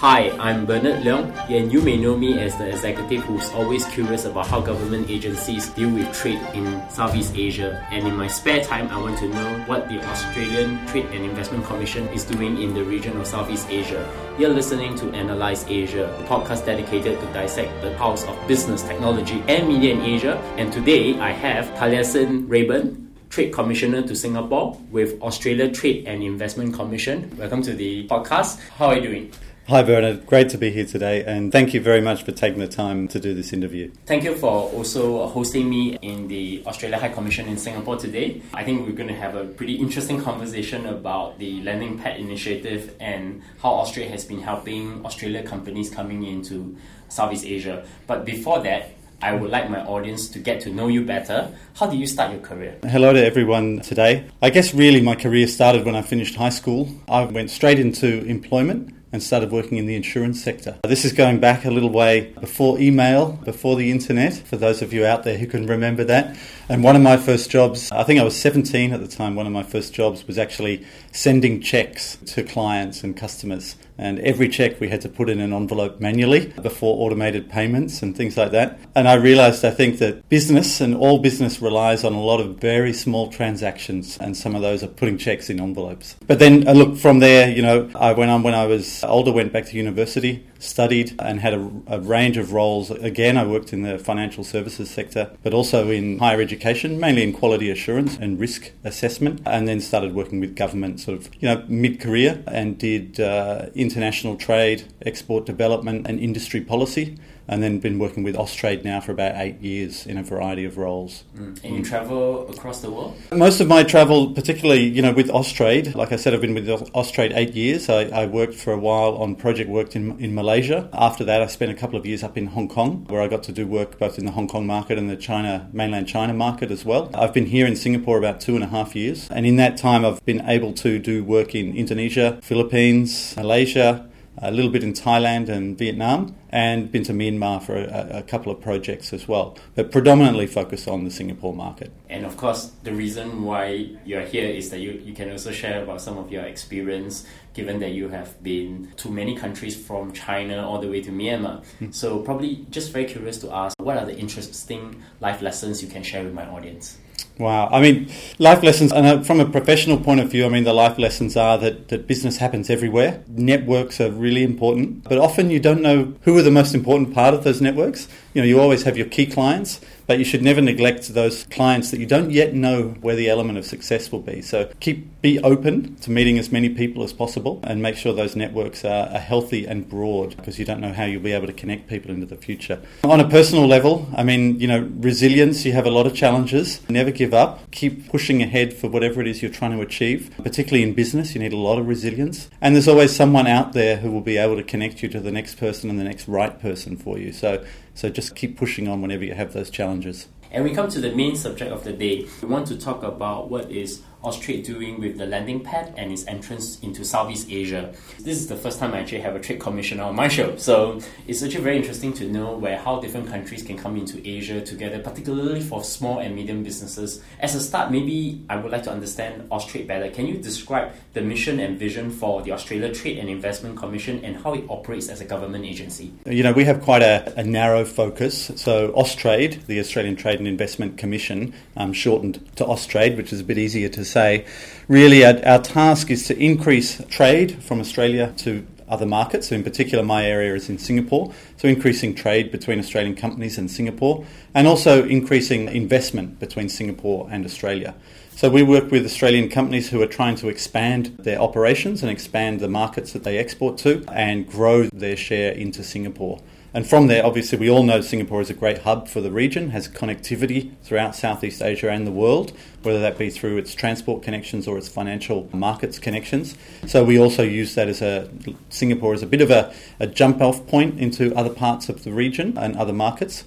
Hi, I'm Bernard Leong, and you may know me as the executive who's always curious about how government agencies deal with trade in Southeast Asia. And in my spare time, I want to know what the Australian Trade and Investment Commission is doing in the region of Southeast Asia. You're listening to Analyse Asia, a podcast dedicated to dissect the pulse of business, technology, and media in Asia. And today, I have Taliesin Rayburn, Trade Commissioner to Singapore with Australia Trade and Investment Commission. Welcome to the podcast. How are you doing? Hi, Bernard. Great to be here today, and thank you very much for taking the time to do this interview. Thank you for also hosting me in the Australia High Commission in Singapore today. I think we're going to have a pretty interesting conversation about the Landing Pad initiative and how Australia has been helping Australia companies coming into Southeast Asia. But before that, I would like my audience to get to know you better. How did you start your career? Hello to everyone today. I guess really my career started when I finished high school. I went straight into employment and started working in the insurance sector. This is going back a little way before email, before the internet, for those of you out there who can remember that. And one of my first jobs, I think I was 17 at the time, one of my first jobs was actually sending checks to clients and customers. And every check we had to put in an envelope manually before automated payments and things like that. And I realized I think that business and all business relies on a lot of very small transactions, and some of those are putting checks in envelopes. But then, uh, look, from there, you know, I went on when I was older, went back to university, studied, and had a, a range of roles. Again, I worked in the financial services sector, but also in higher education, mainly in quality assurance and risk assessment, and then started working with government sort of, you know, mid career and did uh, international trade, export development, and industry policy and then been working with Austrade now for about eight years in a variety of roles. Mm. And you travel across the world? Most of my travel, particularly, you know, with Austrade, like I said, I've been with Austrade eight years. I, I worked for a while on project work in, in Malaysia. After that, I spent a couple of years up in Hong Kong, where I got to do work both in the Hong Kong market and the China, mainland China market as well. I've been here in Singapore about two and a half years, and in that time, I've been able to do work in Indonesia, Philippines, Malaysia, a little bit in Thailand and Vietnam, and been to Myanmar for a, a, couple of projects as well, but predominantly focused on the Singapore market. And of course, the reason why you're here is that you, you can also share about some of your experience, given that you have been to many countries from China all the way to Myanmar. Mm. So, probably just very curious to ask what are the interesting life lessons you can share with my audience? Wow. I mean, life lessons, and uh, from a professional point of view, I mean, the life lessons are that, that business happens everywhere. Networks are really important, but often you don't know who are the most important part of those networks. You know, you always have your key clients, but you should never neglect those clients that you don't yet know where the element of success will be. So keep be open to meeting as many people as possible and make sure those networks are, are healthy and broad because you don't know how you'll be able to connect people into the future. On a personal level, I mean, you know, resilience, you have a lot of challenges. Never give up. Keep pushing ahead for whatever it is you're trying to achieve. Particularly in business, you need a lot of resilience. And there's always someone out there who will be able to connect you to the next person and the next right person for you. So so just keep pushing on whenever you have those challenges. And we come to the main subject of the day. We want to talk about what is Austrade doing with the landing pad and its entrance into Southeast Asia. This is the first time I actually have a trade commissioner on my show, so it's actually very interesting to know where how different countries can come into Asia together, particularly for small and medium businesses. As a start, maybe I would like to understand Austrade better. Can you describe the mission and vision for the Australia Trade and Investment Commission and how it operates as a government agency? You know, we have quite a, a narrow focus. So Austrade, the Australian Trade and Investment Commission, um, shortened to Austrade, which is a bit easier to say, really our, our task is to increase trade from Australia to other markets. So in particular, my area is in Singapore. So increasing trade between Australian companies and Singapore, and also increasing investment between Singapore and Australia. So we work with Australian companies who are trying to expand their operations and expand the markets that they export to and grow their share into Singapore. And from there, obviously, we all know Singapore is a great hub for the region, has connectivity throughout Southeast Asia and the world, whether that be through its transport connections or its financial markets connections. So we also use that as a Singapore as a bit of a, a jump off point into other parts of the region and other markets.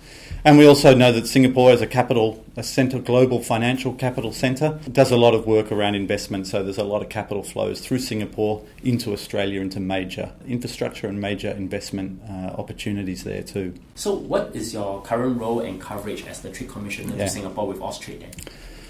And we also know that Singapore, as a capital, a centre, global financial capital centre, does a lot of work around investment. So there's a lot of capital flows through Singapore into Australia into major infrastructure and major investment uh, opportunities there too. So, what is your current role and coverage as the Trade Commissioner yeah. to Singapore with Austrade?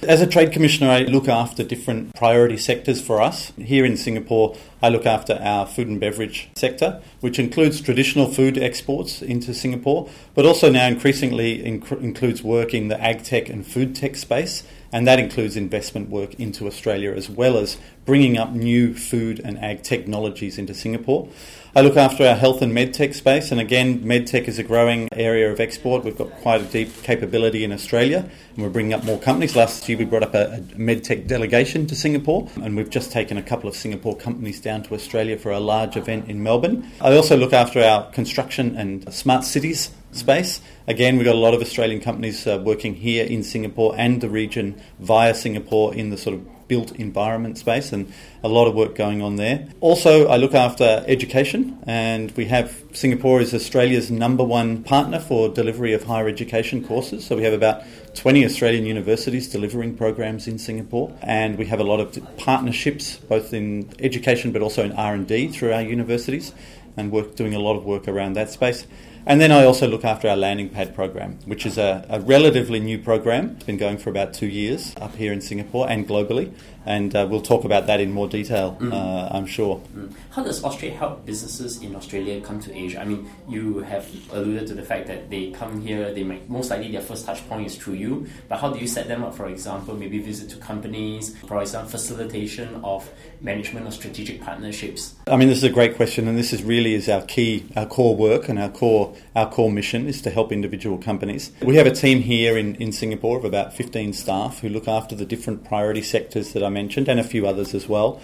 As a Trade Commissioner, I look after different priority sectors for us. Here in Singapore, I look after our food and beverage sector, which includes traditional food exports into Singapore, but also now increasingly inc- includes work in the ag tech and food tech space, and that includes investment work into Australia as well as bringing up new food and ag technologies into Singapore. I look after our health and medtech space, and again, medtech is a growing area of export. We've got quite a deep capability in Australia, and we're bringing up more companies. Last year, we brought up a, a medtech delegation to Singapore, and we've just taken a couple of Singapore companies down to Australia for a large event in Melbourne. I also look after our construction and smart cities space. Again, we've got a lot of Australian companies uh, working here in Singapore and the region via Singapore in the sort of built environment space and a lot of work going on there. Also, I look after education and we have Singapore is Australia's number one partner for delivery of higher education courses. So we have about 20 Australian universities delivering programs in Singapore and we have a lot of partnerships both in education but also in R&D through our universities and work doing a lot of work around that space. And then I also look after our landing pad program, which is a, a, relatively new program. It's been going for about two years up here in Singapore and globally. And uh, we'll talk about that in more detail, mm. uh, I'm sure. Mm. How does Australia help businesses in Australia come to Asia? I mean, you have alluded to the fact that they come here, they might most likely their first touch point is through you. But how do you set them up, for example, maybe visit to companies, for example, facilitation of management or strategic partnerships? I mean, this is a great question, and this is really is our key, our core work and our core our core mission is to help individual companies. We have a team here in, in Singapore of about 15 staff who look after the different priority sectors that I mentioned and a few others as well.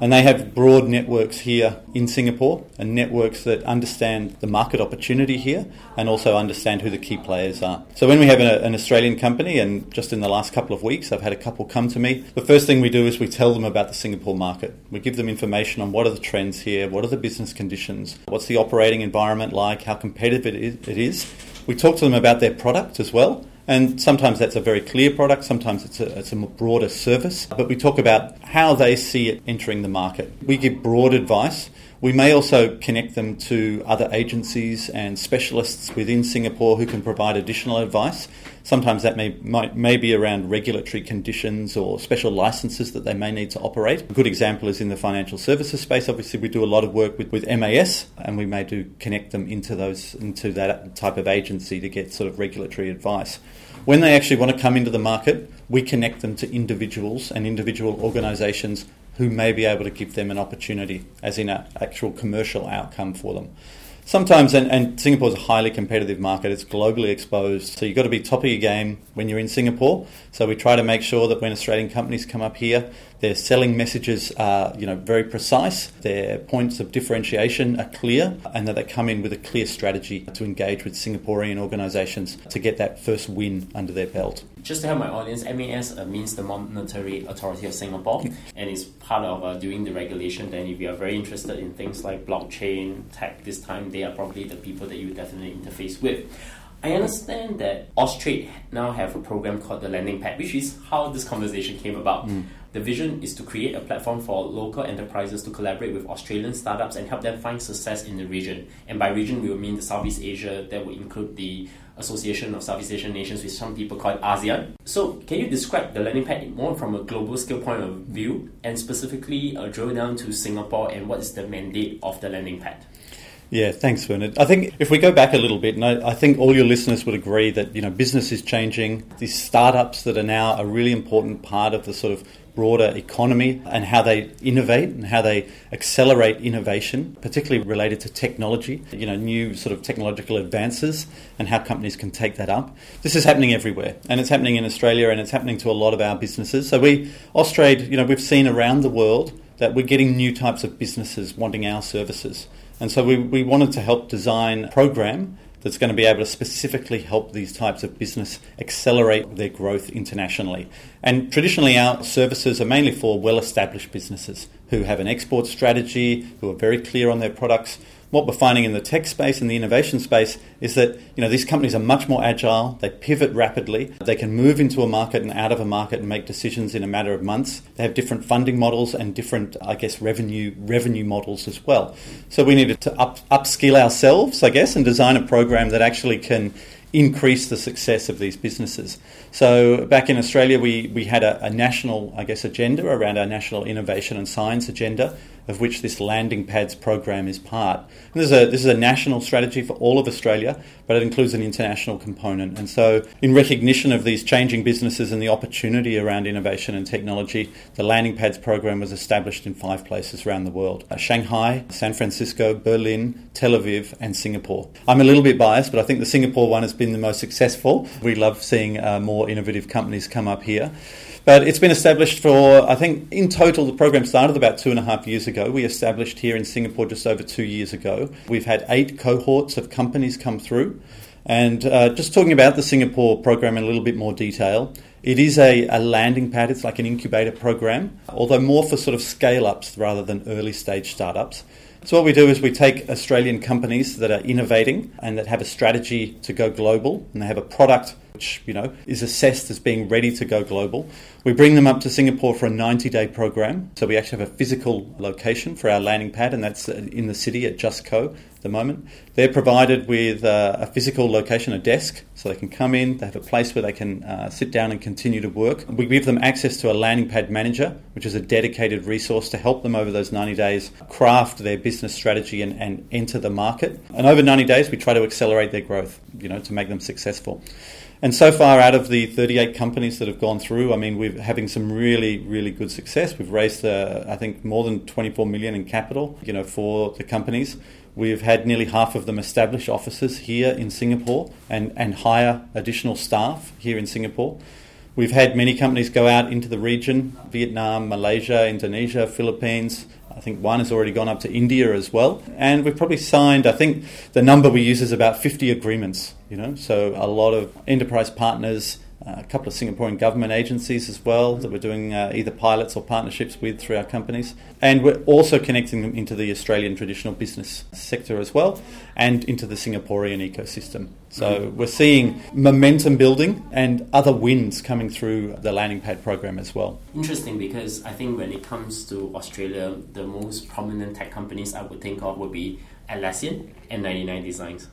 And they have broad networks here in Singapore and networks that understand the market opportunity here and also understand who the key players are. So when we have an Australian company, and just in the last couple of weeks, I've had a couple come to me, the first thing we do is we tell them about the Singapore market. We give them information on what are the trends here, what are the business conditions, what's the operating environment like, how competitive it is. We talk to them about their product as well and sometimes that's a very clear product, sometimes it's a, it's a broader service. But we talk about how they see it entering the market. We give broad advice. We may also connect them to other agencies and specialists within Singapore who can provide additional advice. Sometimes that may, might, may be around regulatory conditions or special licenses that they may need to operate. A good example is in the financial services space. Obviously, we do a lot of work with, with MAS, and we may do connect them into those into that type of agency to get sort of regulatory advice. When they actually want to come into the market, we connect them to individuals and individual organisations who may be able to give them an opportunity, as in an actual commercial outcome for them. Sometimes, and, and Singapore's a highly competitive market, it's globally exposed, so you've got to be top of your game when you're in Singapore. So we try to make sure that when Australian companies come up here, their selling messages are you know, very precise, their points of differentiation are clear, and that they come in with a clear strategy to engage with Singaporean organisations to get that first win under their belt. Just to help my audience, MAS uh, means the Monetary Authority of Singapore, and it's part of uh, doing the regulation. Then, if you are very interested in things like blockchain, tech, this time they are probably the people that you definitely interface with. I understand that Austrade now have a program called the Landing Pad, which is how this conversation came about. Mm. The vision is to create a platform for local enterprises to collaborate with Australian startups and help them find success in the region. And by region, we will mean the Southeast Asia, that would include the Association of Southeast Asian Nations, which some people call ASEAN. So, can you describe the landing pad more from a global scale point of view and specifically uh, drill down to Singapore and what is the mandate of the landing pad? Yeah, thanks, Bernard. I think if we go back a little bit, and I, I, think all your listeners would agree that you know business is changing. These startups that are now a really important part of the sort of broader economy and how they innovate and how they accelerate innovation, particularly related to technology, you know, new sort of technological advances and how companies can take that up. This is happening everywhere and it's happening in Australia and it's happening to a lot of our businesses. So we, Austrade, you know, we've seen around the world that we're getting new types of businesses wanting our services. And so we, we wanted to help design a program that's going to be able to specifically help these types of business accelerate their growth internationally. And traditionally, our services are mainly for well established businesses who have an export strategy, who are very clear on their products, what we're finding in the tech space and the innovation space is that you know these companies are much more agile. They pivot rapidly. They can move into a market and out of a market and make decisions in a matter of months. They have different funding models and different, I guess, revenue revenue models as well. So we needed to up, upskill ourselves, I guess, and design a program that actually can increase the success of these businesses. So back in Australia, we, we had a, a national, I guess, agenda around our national innovation and science agenda, of which this landing pads program is part. And this is a this is a national strategy for all of Australia, but it includes an international component. And so, in recognition of these changing businesses and the opportunity around innovation and technology, the landing pads program was established in five places around the world: uh, Shanghai, San Francisco, Berlin, Tel Aviv, and Singapore. I'm a little bit biased, but I think the Singapore one has been the most successful. We love seeing uh, more innovative companies come up here. But it's been established for, I think, in total, the program started about two and a half years ago. We established here in Singapore just over two years ago. We've had eight cohorts of companies come through. And uh, just talking about the Singapore program in a little bit more detail, it is a, a, landing pad, it's like an incubator program, although more for sort of scale ups rather than early stage startups. So, what we do is we take Australian companies that are innovating and that have a strategy to go global and they have a product which you know is assessed as being ready to go global. We bring them up to Singapore for a 90-day program. So we actually have a physical location for our landing pad, and that's in the city at Justco at the moment. They're provided with uh, a physical location, a desk, so they can come in. They have a place where they can uh, sit down and continue to work. We give them access to a landing pad manager, which is a dedicated resource to help them over those 90 days craft their business strategy and, and enter the market. And over 90 days, we try to accelerate their growth, you know, to make them successful. And so far, out of the 38 companies that have gone through, I mean, we're having some really, really good success. We've raised, uh, I think, more than 24 million in capital, you know, for the companies. We've had nearly half of them establish offices here in Singapore and, and hire additional staff here in Singapore. We've had many companies go out into the region Vietnam, Malaysia, Indonesia, Philippines, I think one has already gone up to India as well. And we've probably signed, I think the number we use is about 50 agreements, you know, so a lot of enterprise partners, a couple of Singaporean government agencies as well that we're doing uh, either pilots or partnerships with through our companies. And we're also connecting them into the Australian traditional business sector as well and into the Singaporean ecosystem. So mm-hmm. we're seeing momentum building and other wins coming through the landing pad program as well. Interesting because I think when it comes to Australia, the most prominent tech companies I would think of would be Atlassian and 99 Designs.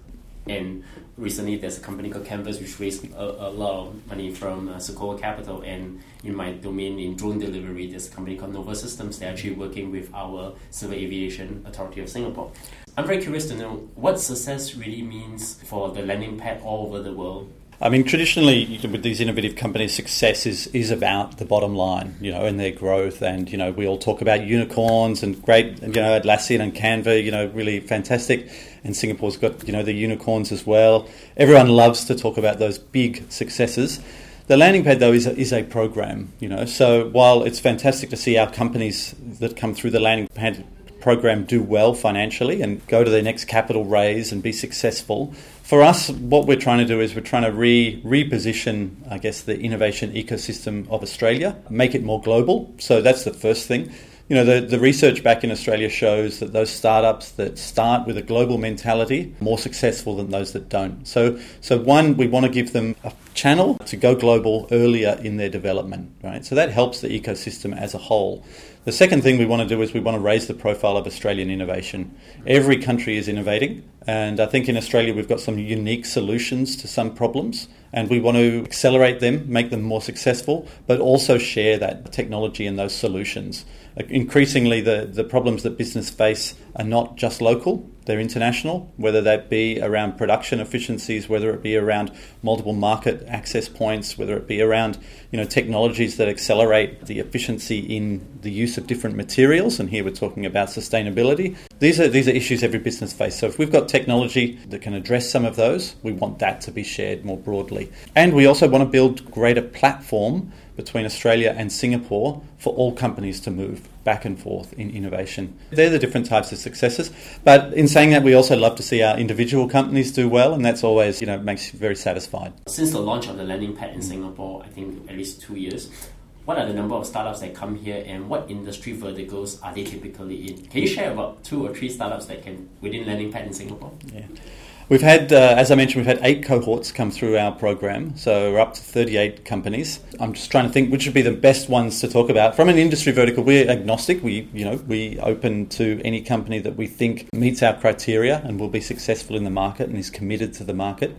And recently, there's a company called Canva which raised a, a lot of money from uh, Capital. And in my domain in drone delivery, there's a company called Nova Systems. They're actually working with our Civil Aviation Authority of Singapore. I'm very curious to know what success really means for the landing pad all over the world I mean, traditionally, with these innovative companies, success is, is about the bottom line, you know, and their growth. And, you know, we all talk about unicorns and great, you know, Atlassian and Canva, you know, really fantastic. And Singapore's got, you know, the unicorns as well. Everyone loves to talk about those big successes. The landing pad, though, is a, is a program, you know. So while it's fantastic to see our companies that come through the landing pad program do well financially and go to their next capital raise and be successful. For us, what we're trying to do is we're trying to re reposition, I guess, the innovation ecosystem of Australia, make it more global. So that's the first thing. You know, the, the research back in Australia shows that those startups that start with a global mentality are more successful than those that don't. So, so one, we want to give them a channel to go global earlier in their development, right? So that helps the ecosystem as a whole. The second thing we want to do is we want to raise the profile of Australian innovation. Every country is innovating, and I think in Australia we've got some unique solutions to some problems, and we want to accelerate them, make them more successful, but also share that technology and those solutions. Increasingly, the, the problems that business face are not just local, they're international, whether that be around production efficiencies, whether it be around multiple market access points, whether it be around you know technologies that accelerate the efficiency in the use of different materials. And here we're talking about sustainability. These are these are issues every business faces. So if we've got technology that can address some of those, we want that to be shared more broadly. And we also want to build greater platform between Australia and Singapore for all companies to move back and forth in innovation. They're the different types of successes. But in saying that, we also love to see our individual companies do well, and that's always, you know, makes you very satisfied. Since the launch of the landing pad in Singapore, I think at least two years, what are the number of startups that come here and what industry verticals are they typically in? Can you share about two or three startups that can within landing pad in Singapore? Yeah. We've had, uh, as I mentioned, we've had eight cohorts come through our program, so we're up to 38 companies. I'm just trying to think which would be the best ones to talk about. From an industry vertical, we're agnostic. We, you know, we open to any company that we think meets our criteria and will be successful in the market and is committed to the market.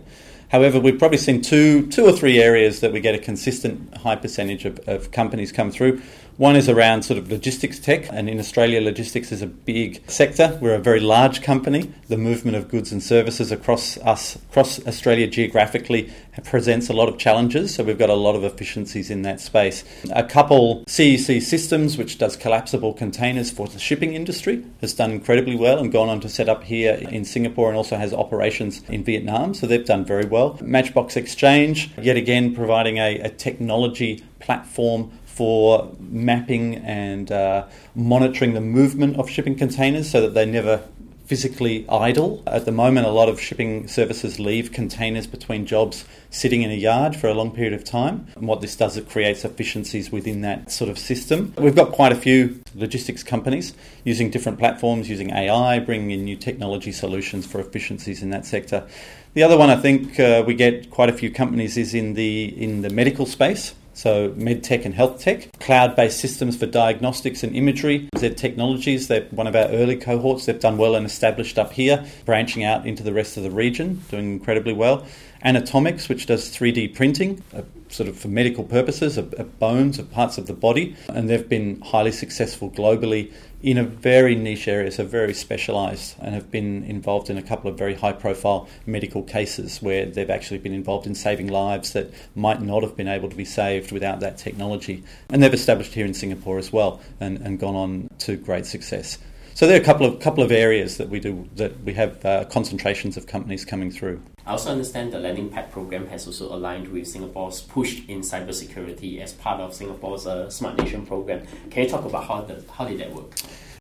However, we've probably seen two, two or three areas that we get a consistent high percentage of, of companies come through. One is around sort of logistics tech, and in Australia, logistics is a big sector. We're a very large company. The movement of goods and services across us, across Australia geographically, presents a lot of challenges. So we've got a lot of efficiencies in that space. A couple CEC Systems, which does collapsible containers for the shipping industry, has done incredibly well and gone on to set up here in Singapore and also has operations in Vietnam. So they've done very well. Matchbox Exchange, yet again, providing a, a technology platform for mapping and uh, monitoring the movement of shipping containers so that they never physically idle. At the moment, a lot of shipping services leave containers between jobs sitting in a yard for a long period of time. And what this does, it creates efficiencies within that sort of system. We've got quite a few logistics companies using different platforms, using AI, bringing in new technology solutions for efficiencies in that sector. The other one I think uh, we get quite a few companies is in the in the medical space. So, medtech and health tech, cloud based systems for diagnostics and imagery. Z Technologies, they're one of our early cohorts. They've done well and established up here, branching out into the rest of the region, doing incredibly well. Anatomics, which does 3D printing, uh, sort of for medical purposes, of, of bones, of parts of the body. And they've been highly successful globally in a very niche area, so very specialised, and have been involved in a couple of very high profile medical cases where they've actually been involved in saving lives that might not have been able to be saved without that technology. And they've established here in Singapore as well and, and gone on to great success. So there are a couple of couple of areas that we do that we have uh, concentrations of companies coming through. I also understand the Landing Pad program has also aligned with Singapore's push in cybersecurity as part of Singapore's uh, Smart Nation program. Can you talk about how the, how did that work?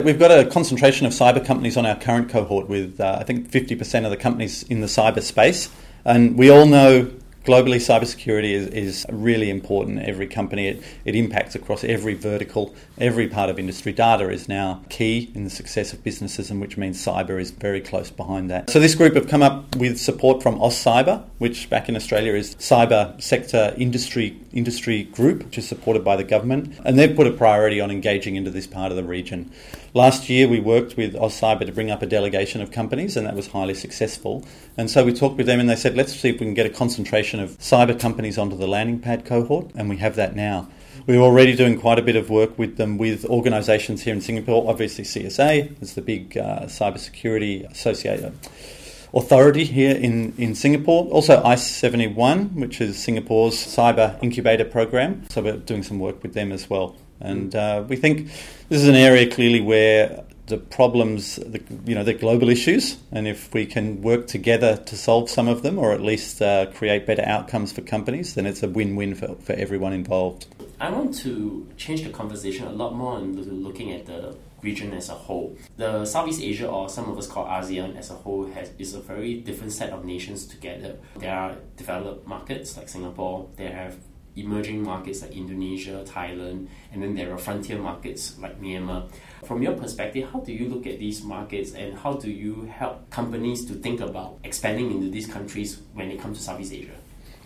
We've got a concentration of cyber companies on our current cohort, with uh, I think 50% of the companies in the cyber space, and we all know globally, cybersecurity is, is really important. Every company, it, it impacts across every vertical, every part of industry. Data is now key in the success of businesses, and which means cyber is very close behind that. So, this group have come up with support from AusCyber, which back in Australia is cyber sector industry industry group, which is supported by the government, and they've put a priority on engaging into this part of the region. Last year, we worked with AusCyber to bring up a delegation of companies, and that was highly successful. And so we talked with them, and they said, let's see if we can get a concentration of cyber companies onto the landing pad cohort, and we have that now. We're already doing quite a bit of work with them with organisations here in Singapore. Obviously, CSA is the big uh, cybersecurity associator authority here in, in Singapore. Also, ICE 71, which is Singapore's cyber incubator program. So, we're doing some work with them as well. And uh, we think this is an area clearly where the problems, the, you know, the global issues, and if we can work together to solve some of them, or at least uh, create better outcomes for companies, then it's a win-win for, for everyone involved. I want to change the conversation a lot more on looking at the region as a whole. The Southeast Asia, or some of us call ASEAN as a whole, has is a very different set of nations together. There are developed markets like Singapore. There have emerging markets like Indonesia, Thailand, and then there are frontier markets like Myanmar. From your perspective, how do you look at these markets and how do you help companies to think about expanding into these countries when it comes to Southeast Asia?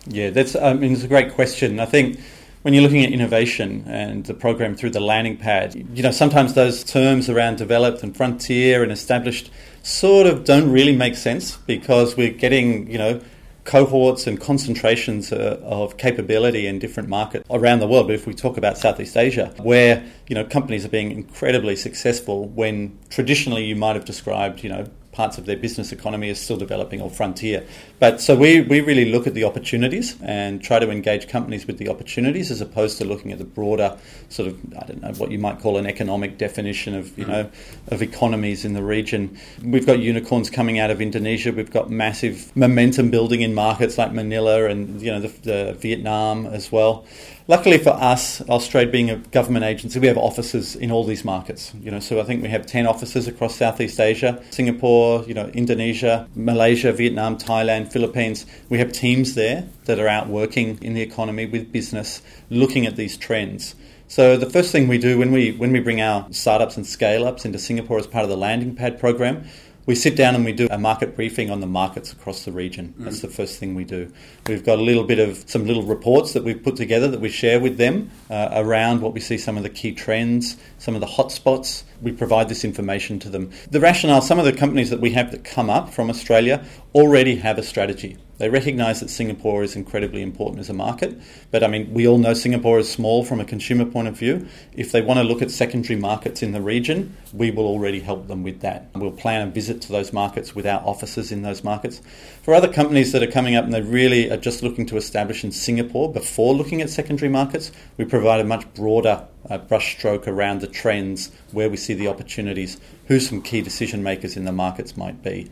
Yeah, that's I mean it's a great question. I think when you're looking at innovation and the program through the landing pad, you know, sometimes those terms around developed and frontier and established sort of don't really make sense because we're getting, you know, cohorts and concentrations uh, of capability in different markets around the world. But if we talk about Southeast Asia, where you know companies are being incredibly successful, when traditionally you might have described you know parts of their business economy is still developing or frontier. But so we, we really look at the opportunities and try to engage companies with the opportunities as opposed to looking at the broader sort of I don't know what you might call an economic definition of you mm. know of economies in the region. We've got unicorns coming out of Indonesia. We've got massive momentum building in markets like Manila and you know the, the Vietnam as well. Luckily for us, Austrade being a government agency, we have offices in all these markets. You know, so I think we have ten offices across Southeast Asia, Singapore, you know, Indonesia, Malaysia, Vietnam, Thailand, Philippines. We have teams there that are out working in the economy with business, looking at these trends. So the first thing we do when we when we bring our startups and scale ups into Singapore as part of the landing pad program, we sit down and we do a market briefing on the markets across the region. Mm. That's the first thing we do. We've got a little bit of some little reports that we've put together that we share with them uh, around what we see some of the key trends, some of the hotspots. We provide this information to them. The rationale some of the companies that we have that come up from Australia already have a strategy. They recognise that Singapore is incredibly important as a market, but I mean, we all know Singapore is small from a consumer point of view. If they want to look at secondary markets in the region, we will already help them with that. We'll plan a visit to those markets with our offices in those markets. For other companies that are coming up and they really are just looking to establish in Singapore before looking at secondary markets, we provide a much broader uh, brushstroke around the trends, where we see the opportunities, who some key decision makers in the markets might be.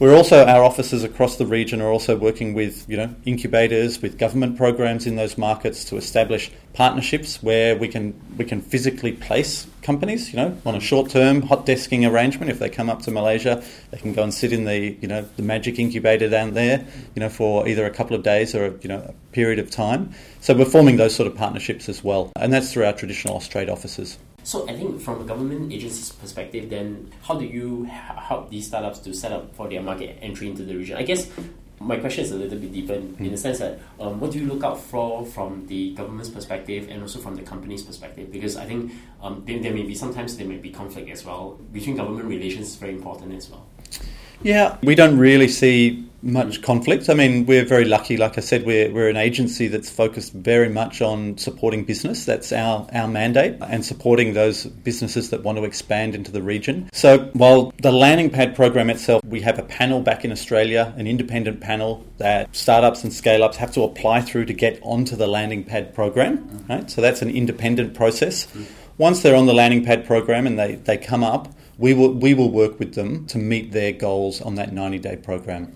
We're also our offices across the region are also working with you know incubators, with government programs in those markets to establish partnerships where we can we can physically place companies. You know, on a short term hot desking arrangement. If they come up to Malaysia, they can go and sit in the you know the magic incubator down there. You know, for either a couple of days or you know a period of time. So we're forming those sort of partnerships as well, and that's through our traditional Austrade offices. So I think from a government agency's perspective, then how do you help these startups to set up for their market entry into the region? I guess my question is a little bit deeper in, in the sense that um, what do you look out for from the government's perspective and also from the company's perspective? Because I think um, there, there, may be sometimes there may be conflict as well between government relations is very important as well. Yeah, we don't really see much conflict. I mean, we're very lucky. Like I said, we're, we're an agency that's focused very much on supporting business. That's our, our mandate and supporting those businesses that want to expand into the region. So while the landing pad program itself, we have a panel back in Australia, an independent panel that startups and scale ups have to apply through to get onto the landing pad program. Right? So that's an independent process. Once they're on the landing pad program and they, they come up, we will, we will work with them to meet their goals on that 90 day program.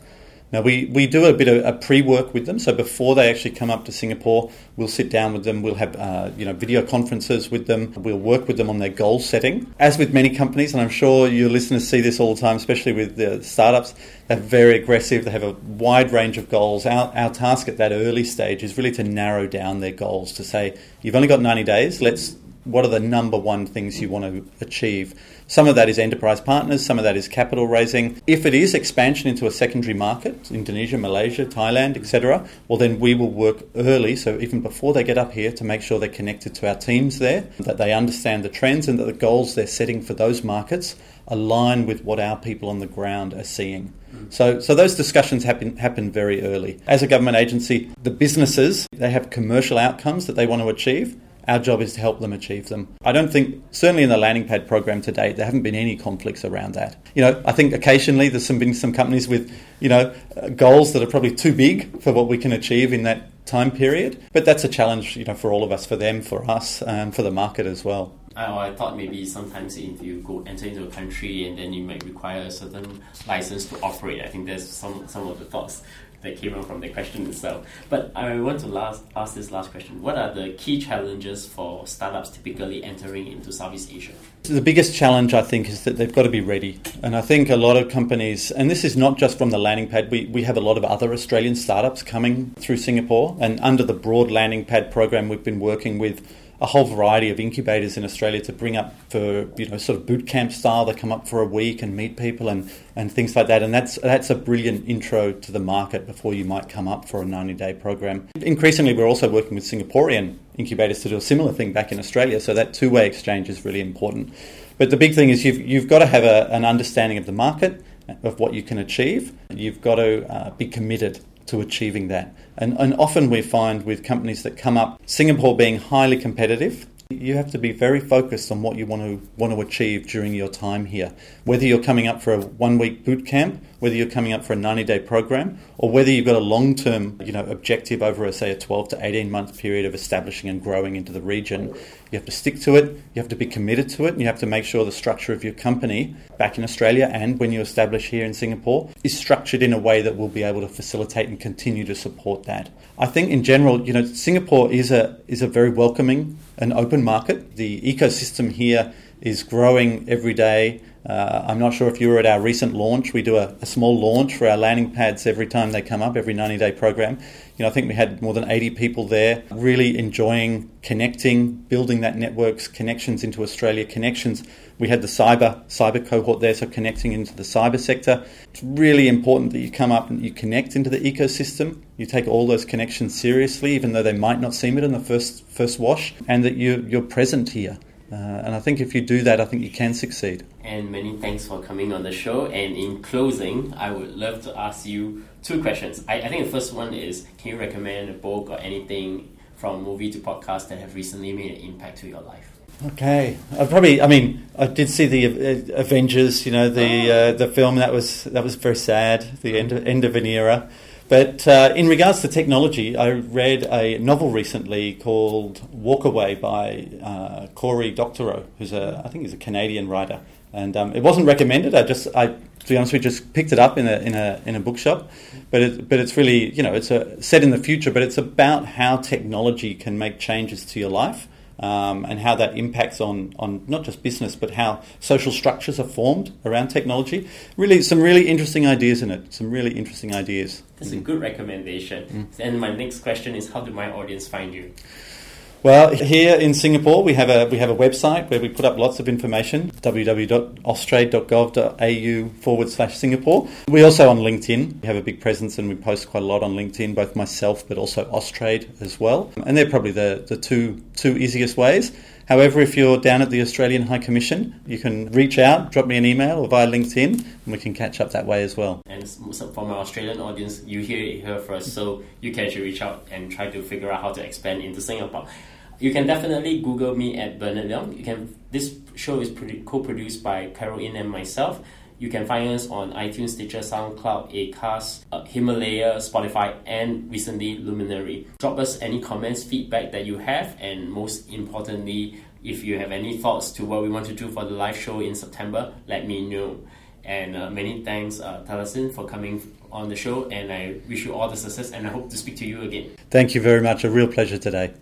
Now, we, we do a bit of a pre work with them. So, before they actually come up to Singapore, we'll sit down with them. We'll have uh, you know, video conferences with them. We'll work with them on their goal setting. As with many companies, and I'm sure your listeners see this all the time, especially with the startups, they're very aggressive. They have a wide range of goals. Our, our task at that early stage is really to narrow down their goals to say, you've only got 90 days. Let's what are the number one things you want to achieve? Some of that is enterprise partners, some of that is capital raising. If it is expansion into a secondary market, Indonesia, Malaysia, Thailand, etc., well, then we will work early, so even before they get up here, to make sure they're connected to our teams there, that they understand the trends and that the goals they're setting for those markets align with what our people on the ground are seeing. Mm. So, so those discussions happen happen very early. As a government agency, the businesses they have commercial outcomes that they want to achieve, our job is to help them achieve them. I don't think, certainly in the landing pad program to date, there haven't been any conflicts around that. You know, I think occasionally there's some, been some companies with, you know, uh, goals that are probably too big for what we can achieve in that time period. But that's a challenge, you know, for all of us, for them, for us, and for the market as well. I, I thought maybe sometimes if you go enter into a country and then you might require a certain license to operate. I think there's some some of the thoughts that came out from the question itself. But I want to last, ask this last question. What are the key challenges for startups typically entering into Southeast Asia? The biggest challenge, I think, is that they've got to be ready. And I think a lot of companies, and this is not just from the landing pad, we, we have a lot of other Australian startups coming through Singapore. And under the broad landing pad program, we've been working with a whole variety of incubators in Australia to bring up for you know sort of boot camp style. They come up for a week and meet people and, and things like that. And that's that's a brilliant intro to the market before you might come up for a 90 day program. Increasingly, we're also working with Singaporean incubators to do a similar thing back in Australia. So that two way exchange is really important. But the big thing is you've you've got to have a, an understanding of the market of what you can achieve. You've got to uh, be committed to achieving that. And, and often we find with companies that come up, Singapore being highly competitive, you have to be very focused on what you want to want to achieve during your time here. Whether you're coming up for a one week boot camp, whether you're coming up for a 90 day program, or whether you've got a long term you know objective over a, say a 12 to 18 month period of establishing and growing into the region, you have to stick to it. You have to be committed to it, and you have to make sure the structure of your company back in Australia and when you establish here in Singapore is structured in a way that will be able to facilitate and continue to support that. I think in general, you know, Singapore is a is a very welcoming and open market. The ecosystem here is growing every day. Uh, I'm not sure if you were at our recent launch. We do a, a, small launch for our landing pads every time they come up, every 90 day program. You know, I think we had more than 80 people there, really enjoying connecting, building that networks, connections into Australia, connections. We had the cyber cyber cohort there, so connecting into the cyber sector. It's really important that you come up and you connect into the ecosystem. You take all those connections seriously, even though they might not seem it in the first first wash, and that you you're present here Uh, and I think if you do that, I think you can succeed. And many thanks for coming on the show. And in closing, I would love to ask you two questions. I, I think the first one is can you recommend a book or anything from movie to podcast that have recently made an impact to your life? Okay, I probably. I mean, I did see the uh, Avengers. You know, the uh, the film that was that was very sad. The end of, end of an era. But uh, in regards to technology, I read a novel recently called Walk Away by uh, Cory Doctorow, who's a I think he's a Canadian writer, and um, it wasn't recommended. I just I to be honest, we just picked it up in a in a in a bookshop, but it, but it's really you know it's a set in the future, but it's about how technology can make changes to your life um, and how that impacts on, on not just business but how social structures are formed around technology. Really, some really interesting ideas in it. Some really interesting ideas. That's mm. a good recommendation. Mm. And my next question is, how do my audience find you? Well, here in Singapore, we have a we have a website where we put up lots of information: www.austrade.gov.au forward slash Singapore. We're also on LinkedIn. We have a big presence and we post quite a lot on LinkedIn, both myself but also Austrade as well. And they're probably the, the two two easiest ways. However, if you're down at the Australian High Commission, you can reach out, drop me an email or via LinkedIn, and we can catch up that way as well. And for my Australian audience, you hear it here first, so you can actually reach out and try to figure out how to expand into Singapore. You can definitely Google me at Bernard Leong. You can. This show is co-produced by Carol In and myself. You can find us on iTunes, Stitcher, SoundCloud, Acast, uh, Himalaya, Spotify, and recently Luminary. Drop us any comments, feedback that you have, and most importantly, if you have any thoughts to what we want to do for the live show in September, let me know. And uh, many thanks, uh, Taliesin, for coming on the show. And I wish you all the success, and I hope to speak to you again. Thank you very much. A real pleasure today.